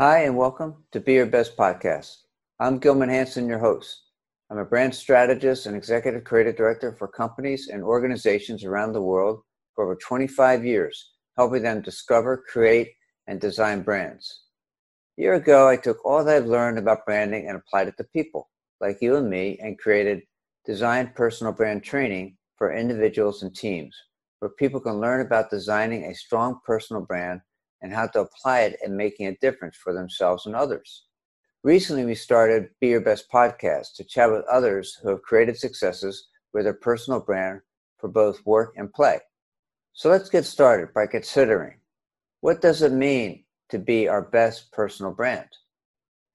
Hi, and welcome to Be Your Best Podcast. I'm Gilman Hanson, your host. I'm a brand strategist and executive creative director for companies and organizations around the world for over 25 years, helping them discover, create, and design brands. A year ago, I took all that I've learned about branding and applied it to people like you and me and created Design Personal Brand Training for individuals and teams, where people can learn about designing a strong personal brand and how to apply it and making a difference for themselves and others. Recently, we started Be Your Best podcast to chat with others who have created successes with their personal brand for both work and play. So let's get started by considering what does it mean to be our best personal brand?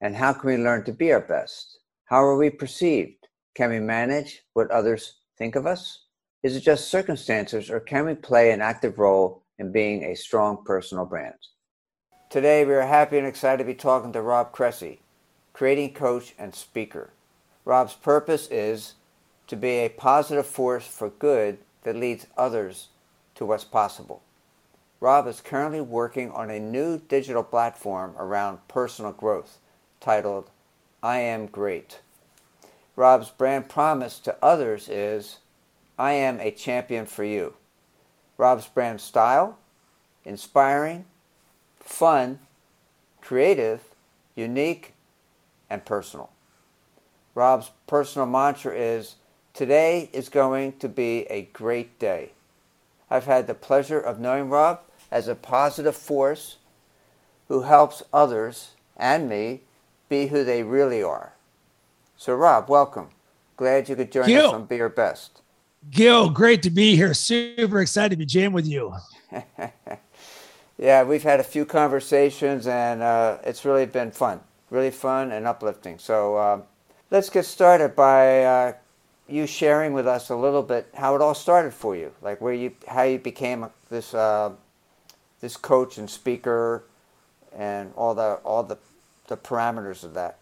And how can we learn to be our best? How are we perceived? Can we manage what others think of us? Is it just circumstances or can we play an active role in being a strong personal brand? Today, we are happy and excited to be talking to Rob Cressy, creating coach and speaker. Rob's purpose is to be a positive force for good that leads others to what's possible. Rob is currently working on a new digital platform around personal growth titled I Am Great. Rob's brand promise to others is I am a champion for you. Rob's brand style inspiring, fun, creative, unique, and personal. Rob's personal mantra is Today is going to be a great day. I've had the pleasure of knowing Rob as a positive force who helps others and me be who they really are. So, Rob, welcome. Glad you could join Gil. us on Be Your Best. Gil, great to be here. Super excited to be jamming with you. yeah, we've had a few conversations and uh, it's really been fun, really fun and uplifting. So, uh, let's get started by uh, you sharing with us a little bit how it all started for you, like where you, how you became this, uh, this coach and speaker, and all the all the the parameters of that.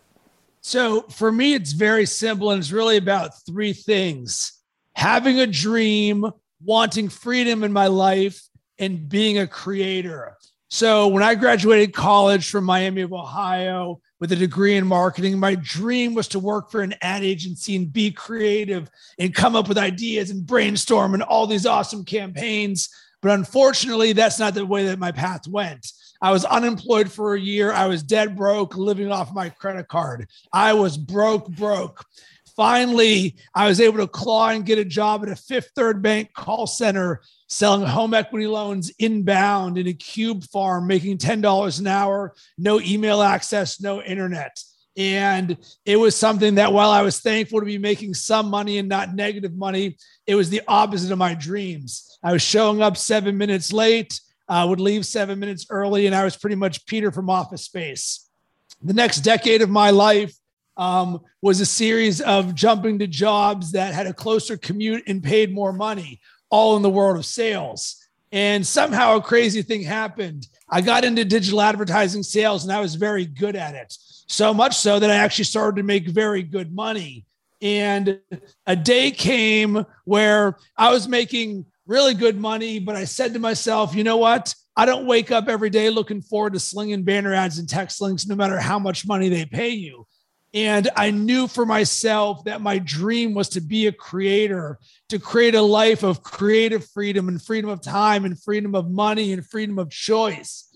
So for me, it's very simple, and it's really about three things: having a dream, wanting freedom in my life, and being a creator. So when I graduated college from Miami of Ohio, with a degree in marketing. My dream was to work for an ad agency and be creative and come up with ideas and brainstorm and all these awesome campaigns. But unfortunately, that's not the way that my path went. I was unemployed for a year. I was dead broke, living off my credit card. I was broke, broke. Finally, I was able to claw and get a job at a Fifth Third Bank call center selling home equity loans inbound in a cube farm, making $10 an hour, no email access, no internet. And it was something that while I was thankful to be making some money and not negative money, it was the opposite of my dreams. I was showing up seven minutes late, uh, would leave seven minutes early, and I was pretty much Peter from Office Space. The next decade of my life um, was a series of jumping to jobs that had a closer commute and paid more money all in the world of sales. And somehow a crazy thing happened. I got into digital advertising sales and I was very good at it. So much so that I actually started to make very good money. And a day came where I was making really good money, but I said to myself, you know what? I don't wake up every day looking forward to slinging banner ads and text links, no matter how much money they pay you. And I knew for myself that my dream was to be a creator, to create a life of creative freedom and freedom of time and freedom of money and freedom of choice.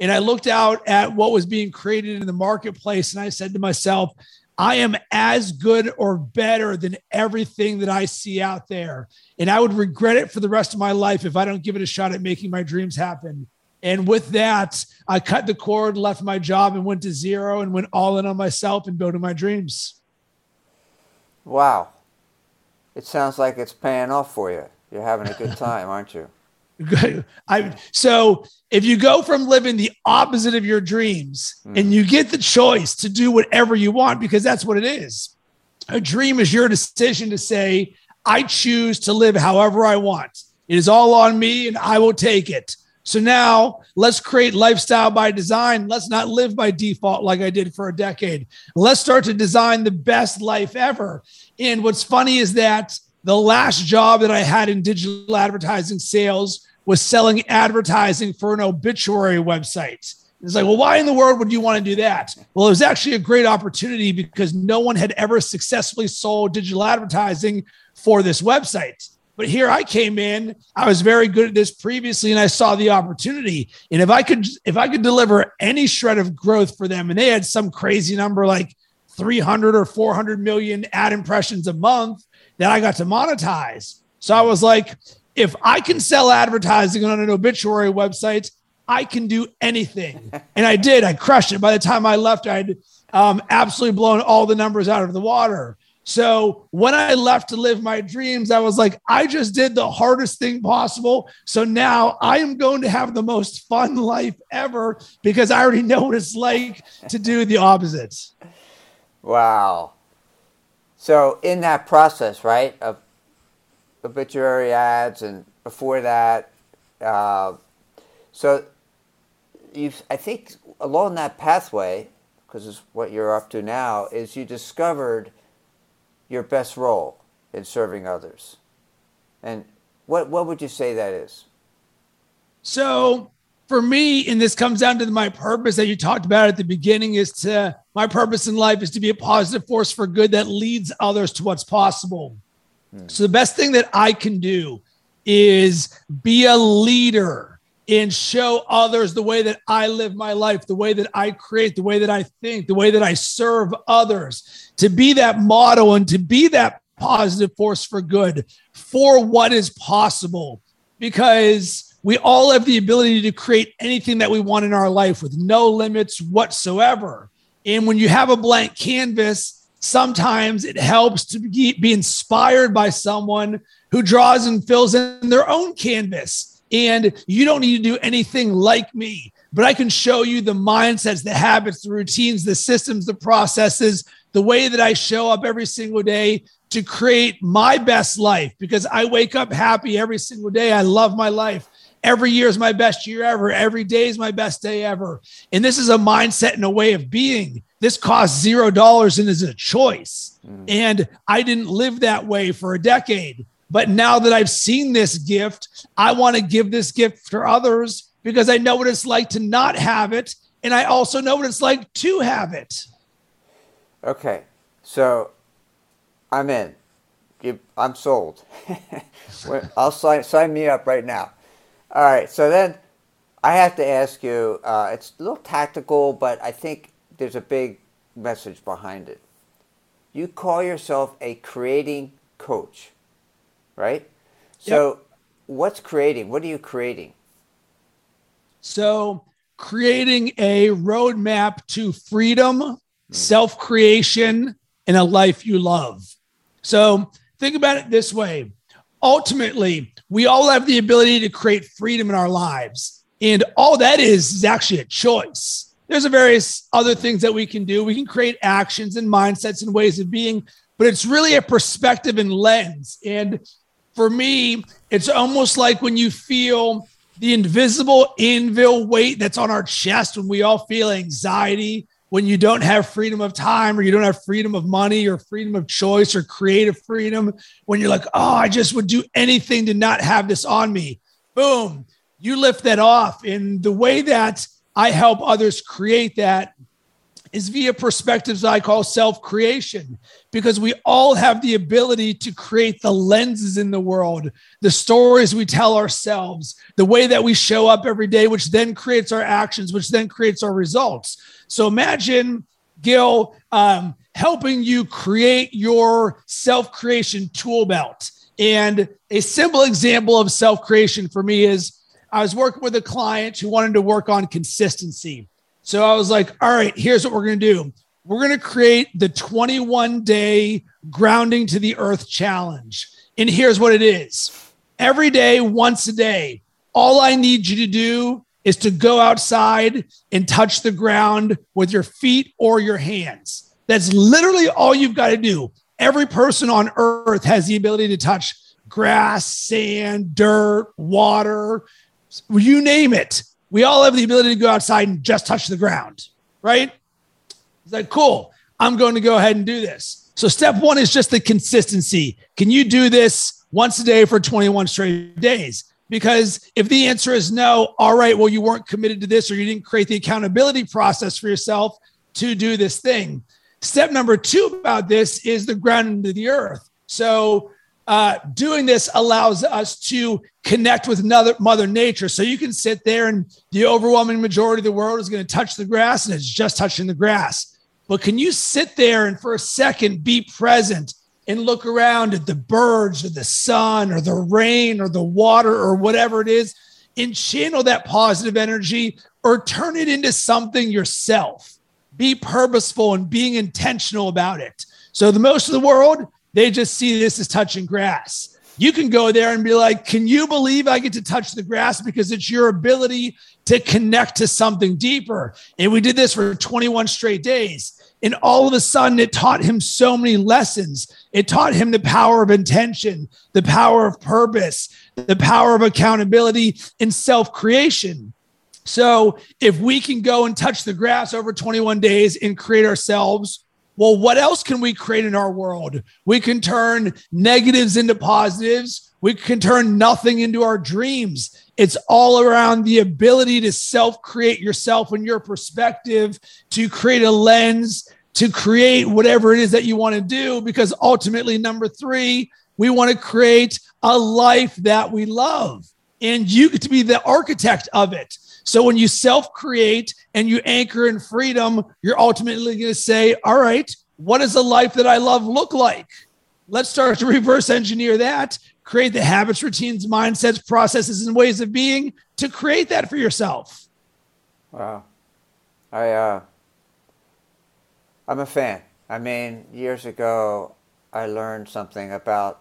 And I looked out at what was being created in the marketplace and I said to myself, I am as good or better than everything that I see out there. And I would regret it for the rest of my life if I don't give it a shot at making my dreams happen. And with that, I cut the cord, left my job, and went to zero and went all in on myself and building my dreams. Wow. It sounds like it's paying off for you. You're having a good time, aren't you? I so if you go from living the opposite of your dreams mm. and you get the choice to do whatever you want because that's what it is. A dream is your decision to say, I choose to live however I want. It is all on me and I will take it. So now let's create lifestyle by design. Let's not live by default like I did for a decade. Let's start to design the best life ever. And what's funny is that the last job that I had in digital advertising sales was selling advertising for an obituary website. It's like, well, why in the world would you want to do that? Well, it was actually a great opportunity because no one had ever successfully sold digital advertising for this website. But here I came in, I was very good at this previously and I saw the opportunity. And if I could if I could deliver any shred of growth for them and they had some crazy number like 300 or 400 million ad impressions a month that I got to monetize. So I was like, if I can sell advertising on an obituary website, I can do anything. and I did. I crushed it. By the time I left, I'd um, absolutely blown all the numbers out of the water. So when I left to live my dreams, I was like, I just did the hardest thing possible. So now I am going to have the most fun life ever because I already know what it's like to do the opposite. Wow. So in that process, right, of obituary ads and before that, uh, so you, I think along that pathway, because it's what you're up to now, is you discovered your best role in serving others. And what what would you say that is? So for me, and this comes down to my purpose that you talked about at the beginning, is to my purpose in life is to be a positive force for good that leads others to what's possible. Hmm. So the best thing that I can do is be a leader and show others the way that I live my life, the way that I create, the way that I think, the way that I serve others, to be that model and to be that positive force for good for what is possible. Because we all have the ability to create anything that we want in our life with no limits whatsoever. And when you have a blank canvas, sometimes it helps to be, inspired by someone who draws and fills in their own canvas and you don't need to do anything like me, but I can show you the mindsets, the habits, the routines, the systems, the processes, the way that I show up every single day to create my best life because I wake up happy every single day. I love my life. Every year is my best year ever. Every day is my best day ever. And this is a mindset and a way of being. This costs zero dollars and is a choice. Mm. And I didn't live that way for a decade. But now that I've seen this gift, I want to give this gift to others because I know what it's like to not have it. And I also know what it's like to have it. Okay. So I'm in. I'm sold. I'll sign, sign me up right now. All right. So then I have to ask you uh, it's a little tactical, but I think there's a big message behind it. You call yourself a creating coach right? So, yep. what's creating? What are you creating? So, creating a roadmap to freedom, mm. self creation, and a life you love. So, think about it this way ultimately, we all have the ability to create freedom in our lives. And all that is is actually a choice. There's a various other things that we can do. We can create actions and mindsets and ways of being, but it's really a perspective and lens. And for me, it's almost like when you feel the invisible invisible weight that's on our chest when we all feel anxiety, when you don't have freedom of time or you don't have freedom of money or freedom of choice or creative freedom, when you're like, oh, I just would do anything to not have this on me. Boom, you lift that off. And the way that I help others create that is via perspectives I call self creation, because we all have the ability to create the lenses in the world, the stories we tell ourselves, the way that we show up every day, which then creates our actions, which then creates our results. So imagine, Gil, um, helping you create your self creation tool belt. And a simple example of self creation for me is I was working with a client who wanted to work on consistency. So I was like, all right, here's what we're going to do. We're going to create the 21 day grounding to the earth challenge. And here's what it is every day, once a day, all I need you to do is to go outside and touch the ground with your feet or your hands. That's literally all you've got to do. Every person on earth has the ability to touch grass, sand, dirt, water, you name it we all have the ability to go outside and just touch the ground, right? It's like, cool, I'm going to go ahead and do this. So, step one is just the consistency. Can you do this once a day for 21 straight days? Because if the answer is no, all right, well, you weren't committed to this or you didn't create the accountability process for yourself to do this thing. Step number two about this is the ground into the earth. So, uh, doing this allows us to connect with another mother nature. So you can sit there and the overwhelming majority of the world is going to touch the grass and it's just touching the grass. But can you sit there and for a second be present and look around at the birds or the sun or the rain or the water or whatever it is and channel that positive energy or turn it into something yourself? Be purposeful and being intentional about it. So the most of the world, they just see this as touching grass. You can go there and be like, Can you believe I get to touch the grass? Because it's your ability to connect to something deeper. And we did this for 21 straight days. And all of a sudden, it taught him so many lessons. It taught him the power of intention, the power of purpose, the power of accountability, and self creation. So, if we can go and touch the grass over 21 days and create ourselves well, what else can we create in our world? We can turn negatives into positives. We can turn nothing into our dreams. It's all around the ability to self create yourself and your perspective, to create a lens, to create whatever it is that you want to do. Because ultimately, number three, we want to create a life that we love. And you get to be the architect of it. So when you self create and you anchor in freedom, you're ultimately going to say, all right, what does a life that I love look like? Let's start to reverse engineer that, create the habits, routines, mindsets, processes, and ways of being to create that for yourself. Wow. I, uh, I'm a fan. I mean, years ago, I learned something about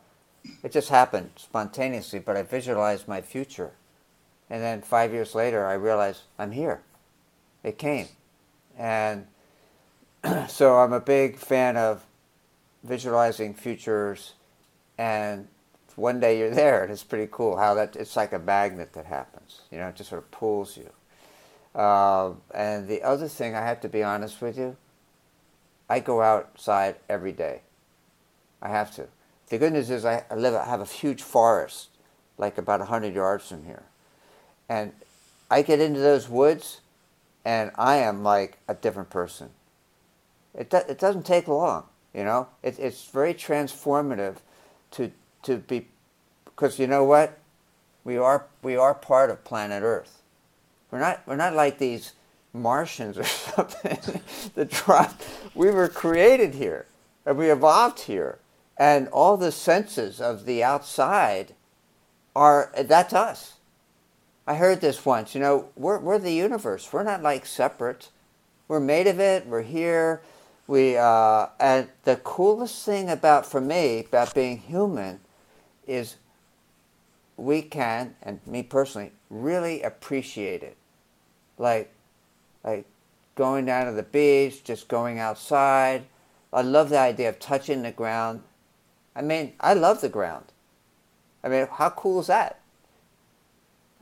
it just happened spontaneously, but I visualized my future. And then five years later, I realized I'm here. It came. And so I'm a big fan of visualizing futures. And one day you're there, and it's pretty cool how that it's like a magnet that happens. You know, it just sort of pulls you. Uh, and the other thing, I have to be honest with you, I go outside every day. I have to. The good news is I live, I have a huge forest, like about 100 yards from here. And I get into those woods and I am like a different person. It, do, it doesn't take long, you know? It, it's very transformative to, to be, because you know what? We are, we are part of planet Earth. We're not, we're not like these Martians or something that dropped. We were created here and we evolved here. And all the senses of the outside are, that's us I heard this once, you know, we're, we're the universe. We're not like separate. We're made of it. We're here. We, uh, and the coolest thing about, for me, about being human is we can, and me personally, really appreciate it. Like, like going down to the beach, just going outside. I love the idea of touching the ground. I mean, I love the ground. I mean, how cool is that?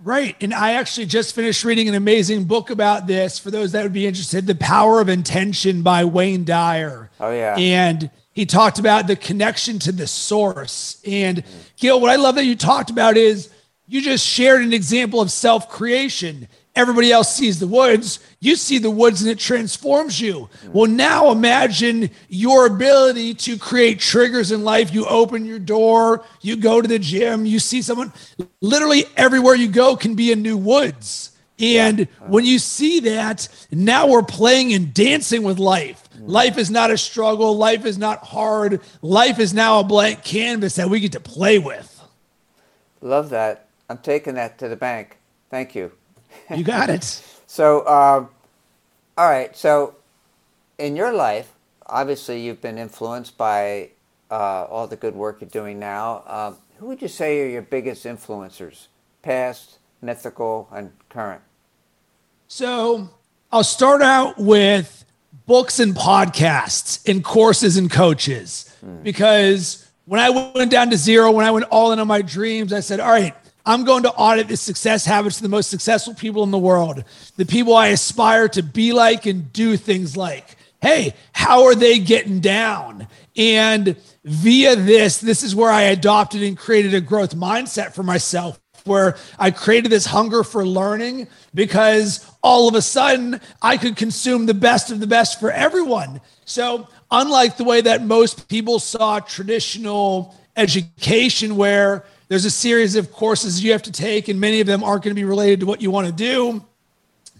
Right. And I actually just finished reading an amazing book about this for those that would be interested The Power of Intention by Wayne Dyer. Oh, yeah. And he talked about the connection to the source. And mm. Gil, what I love that you talked about is you just shared an example of self creation everybody else sees the woods. You see the woods and it transforms you. Mm. Well, now imagine your ability to create triggers in life. You open your door, you go to the gym, you see someone, literally everywhere you go can be a new woods. And when you see that, now we're playing and dancing with life. Mm. Life is not a struggle. Life is not hard. Life is now a blank canvas that we get to play with. Love that. I'm taking that to the bank. Thank you. You got it. so, um, all right. So, in your life, obviously, you've been influenced by uh, all the good work you're doing now. Um, who would you say are your biggest influencers, past, mythical, and current? So, I'll start out with books and podcasts and courses and coaches hmm. because when I went down to zero, when I went all in on my dreams, I said, all right, I'm going to audit the success habits of the most successful people in the world, the people I aspire to be like and do things like. Hey, how are they getting down? And via this, this is where I adopted and created a growth mindset for myself where I created this hunger for learning because all of a sudden I could consume the best of the best for everyone. So, unlike the way that most people saw traditional education, where there's a series of courses you have to take, and many of them aren't going to be related to what you want to do,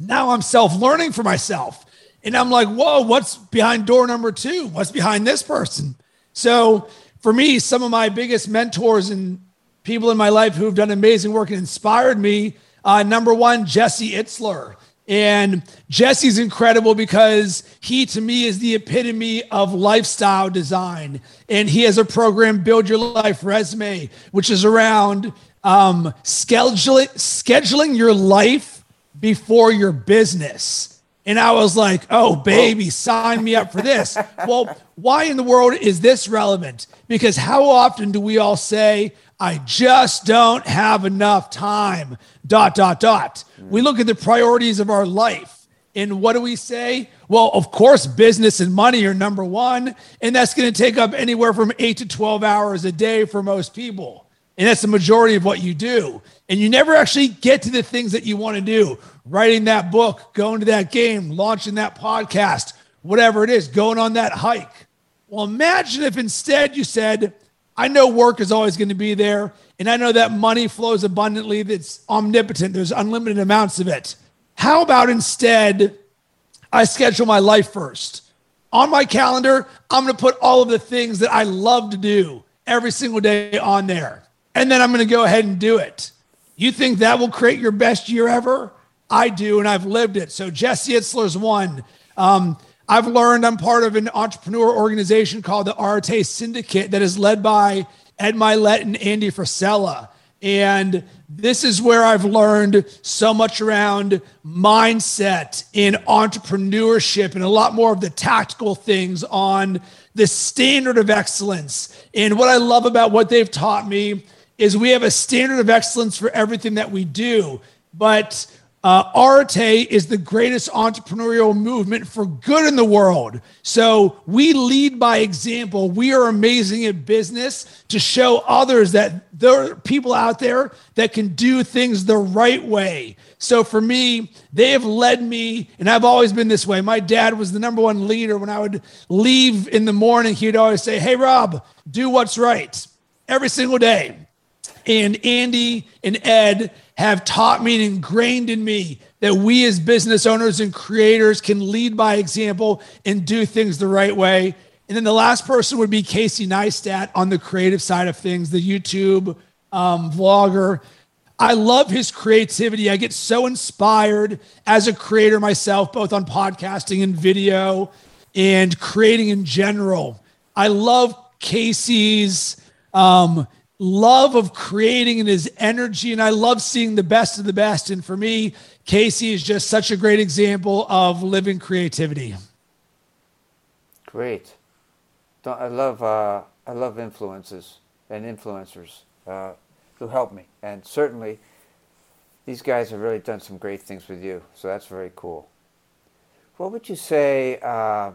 now I'm self learning for myself. And I'm like, whoa, what's behind door number two? What's behind this person? So, for me, some of my biggest mentors and people in my life who have done amazing work and inspired me. Uh, number one, Jesse Itzler. And Jesse's incredible because he, to me, is the epitome of lifestyle design. And he has a program, Build Your Life Resume, which is around um, scheduling, scheduling your life before your business. And I was like, oh, baby, sign me up for this. well, why in the world is this relevant? Because how often do we all say, I just don't have enough time, dot, dot, dot. We look at the priorities of our life. And what do we say? Well, of course, business and money are number one. And that's going to take up anywhere from eight to 12 hours a day for most people. And that's the majority of what you do. And you never actually get to the things that you want to do writing that book, going to that game, launching that podcast, whatever it is, going on that hike. Well, imagine if instead you said, I know work is always going to be there. And I know that money flows abundantly, that's omnipotent, there's unlimited amounts of it. How about instead, I schedule my life first? On my calendar, I'm going to put all of the things that I love to do every single day on there. And then I'm going to go ahead and do it. You think that will create your best year ever? I do, and I've lived it. So Jesse Itzler's one. Um, I've learned I'm part of an entrepreneur organization called the Arete Syndicate that is led by Ed Mylett and Andy Frisella. And this is where I've learned so much around mindset in entrepreneurship and a lot more of the tactical things on the standard of excellence. And what I love about what they've taught me is we have a standard of excellence for everything that we do. But uh, Arete is the greatest entrepreneurial movement for good in the world. So we lead by example. We are amazing at business to show others that there are people out there that can do things the right way. So for me, they have led me, and I've always been this way. My dad was the number one leader. When I would leave in the morning, he'd always say, Hey, Rob, do what's right every single day. And Andy and Ed have taught me and ingrained in me that we as business owners and creators can lead by example and do things the right way. And then the last person would be Casey Neistat on the creative side of things, the YouTube um, vlogger. I love his creativity. I get so inspired as a creator myself, both on podcasting and video and creating in general. I love Casey's um, love of creating and his energy. And I love seeing the best of the best. And for me, Casey is just such a great example of living creativity. Great. I love uh, I love influences and influencers uh, who help me, and certainly these guys have really done some great things with you. So that's very cool. What would you say uh,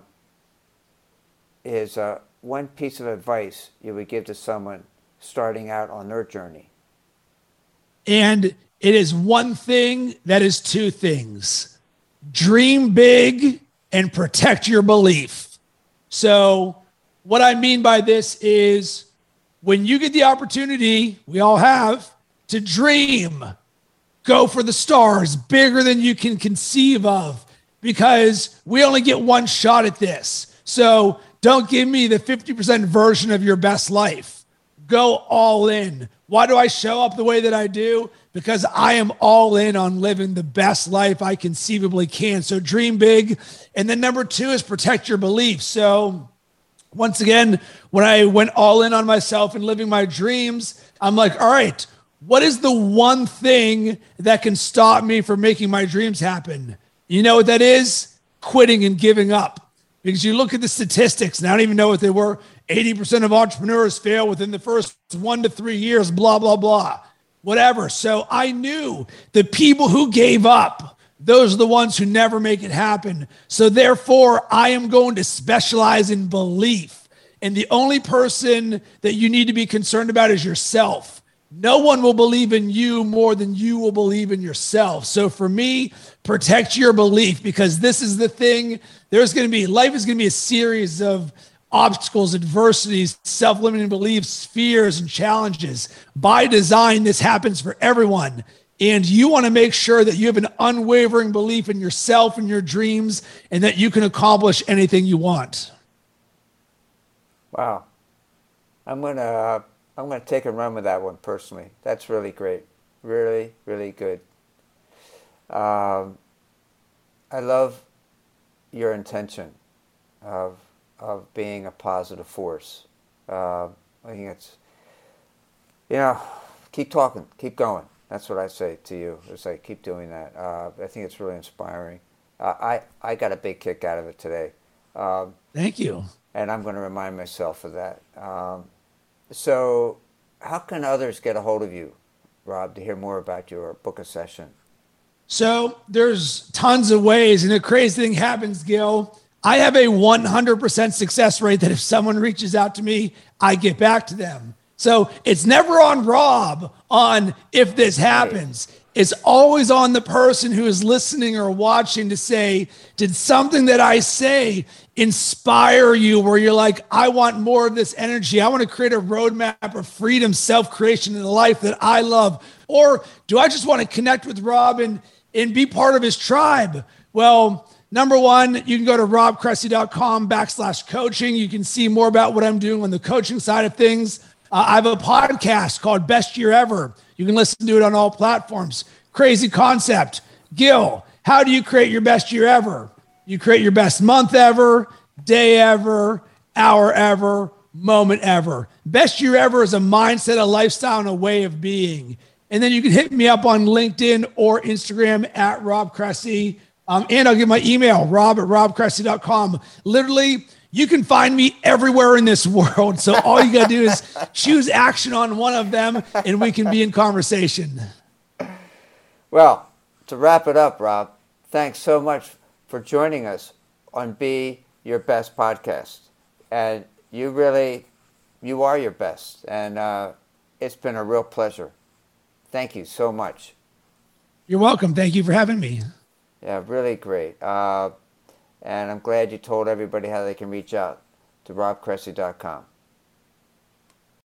is uh, one piece of advice you would give to someone starting out on their journey. And it is one thing that is two things dream big and protect your belief. So, what I mean by this is when you get the opportunity, we all have, to dream, go for the stars bigger than you can conceive of because we only get one shot at this. So, don't give me the 50% version of your best life go all in. Why do I show up the way that I do? Because I am all in on living the best life I conceivably can. So dream big. And then number two is protect your beliefs. So once again, when I went all in on myself and living my dreams, I'm like, all right, what is the one thing that can stop me from making my dreams happen? You know what that is? Quitting and giving up. Because you look at the statistics, and I don't even know what they were. 80% of entrepreneurs fail within the first one to three years, blah, blah, blah, whatever. So I knew the people who gave up, those are the ones who never make it happen. So therefore, I am going to specialize in belief. And the only person that you need to be concerned about is yourself. no one will believe in you more than you will believe in yourself. So for me, protect your belief because this is the thing. There's going to be life is going to be a series of obstacles, adversities, self limiting beliefs, fears, and challenges. By design, this happens for everyone. And you want to make sure that you have an unwavering belief in yourself and your dreams and that you can accomplish anything you want. Wow. I'm going to uh, I'm going to take a run with that one personally. That's really great. Really, really good. Um, I love your intention of of being a positive force. Uh, I think it's, you know, keep talking, keep going. That's what I say to you. It's like keep doing that. Uh, I think it's really inspiring. Uh, I I got a big kick out of it today. Um, Thank you. And I'm going to remind myself of that. Um, so, how can others get a hold of you, Rob, to hear more about your book a session? So there's tons of ways, and the crazy thing happens, Gil I have a 100% success rate that if someone reaches out to me, I get back to them. So it's never on Rob on if this happens. It's always on the person who is listening or watching to say, did something that I say inspire you where you're like, I want more of this energy. I want to create a roadmap of freedom, self creation in the life that I love. Or do I just want to connect with Rob and, and be part of his tribe? Well, Number one, you can go to robcressy.com backslash coaching. You can see more about what I'm doing on the coaching side of things. Uh, I have a podcast called Best Year Ever. You can listen to it on all platforms. Crazy concept. Gil, how do you create your best year ever? You create your best month ever, day ever, hour ever, moment ever. Best year ever is a mindset, a lifestyle, and a way of being. And then you can hit me up on LinkedIn or Instagram at Rob Cressy. Um, and I'll give my email, rob at robcressy.com. Literally, you can find me everywhere in this world. So all you got to do is choose action on one of them and we can be in conversation. Well, to wrap it up, Rob, thanks so much for joining us on Be Your Best podcast. And you really, you are your best. And uh, it's been a real pleasure. Thank you so much. You're welcome. Thank you for having me. Yeah, really great. Uh, and I'm glad you told everybody how they can reach out to robcressy.com.